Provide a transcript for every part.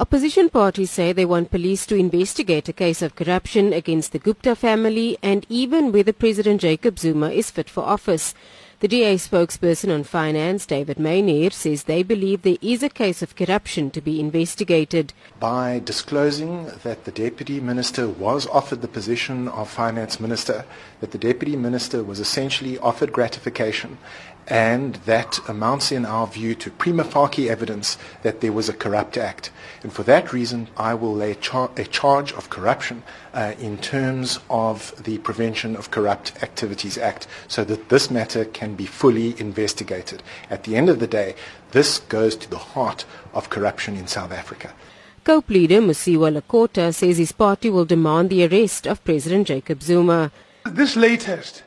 Opposition parties say they want police to investigate a case of corruption against the Gupta family and even whether President Jacob Zuma is fit for office. The DA spokesperson on finance, David Maynier, says they believe there is a case of corruption to be investigated. By disclosing that the Deputy Minister was offered the position of Finance Minister, that the Deputy Minister was essentially offered gratification, and that amounts in our view to prima facie evidence that there was a corrupt act. And for that reason, I will lay char- a charge of corruption uh, in terms of the Prevention of Corrupt Activities Act so that this matter can be fully investigated. At the end of the day, this goes to the heart of corruption in South Africa. COPE leader Mosiuoa Lekota says his party will demand the arrest of President Jacob Zuma. This latest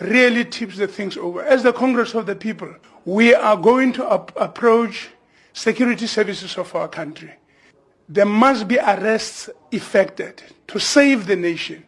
really tips the things over. As the Congress of the People, we are going to ap- approach security services of our country. There must be arrests effected to save the nation.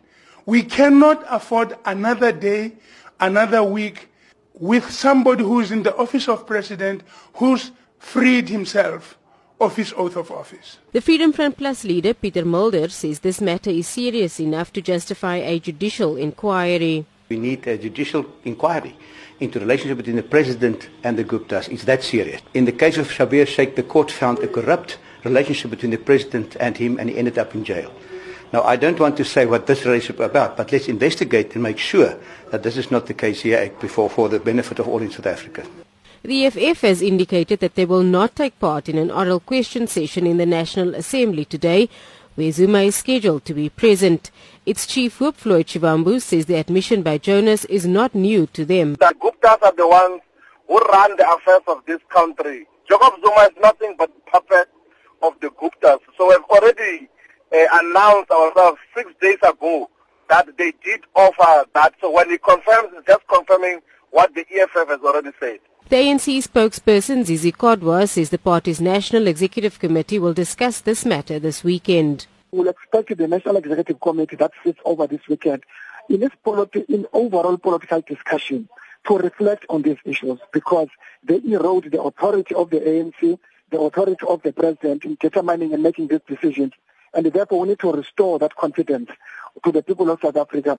We cannot afford another day, another week with somebody who is in the office of president who's freed himself of his oath of office. The Freedom Front Plus leader, Pieter Mulder, says this matter is serious enough to justify a judicial inquiry. We need a judicial inquiry into the relationship between the president and the Guptas. It's that serious. In the case of Schabir Shaik, the court found a corrupt relationship between the president and him, and he ended up in jail. Now, I don't want to say what this relationship is about, but let's investigate and make sure that this is not the case here before, for the benefit of all in South Africa. The EFF has indicated that they will not take part in an oral question session in the National Assembly today, where Zuma is scheduled to be present. Its chief whip, Floyd Shivambu, says the admission by Jonas is not new to them. The Guptas are the ones who run the affairs of this country. Jacob Zuma is nothing but puppet of the Guptas. So we've already uh, announced ourselves six days ago that they did offer that. So when he confirms, it's just confirming what the EFF has already said. The ANC spokesperson Zizi Kodwa says the party's National Executive Committee will discuss this matter this weekend. We'll expect the National Executive Committee that sits over this weekend in its politi- in overall political discussion to reflect on these issues because they erode the authority of the ANC, the authority of the president in determining and making these decisions. And therefore we need to restore that confidence to the people of South Africa.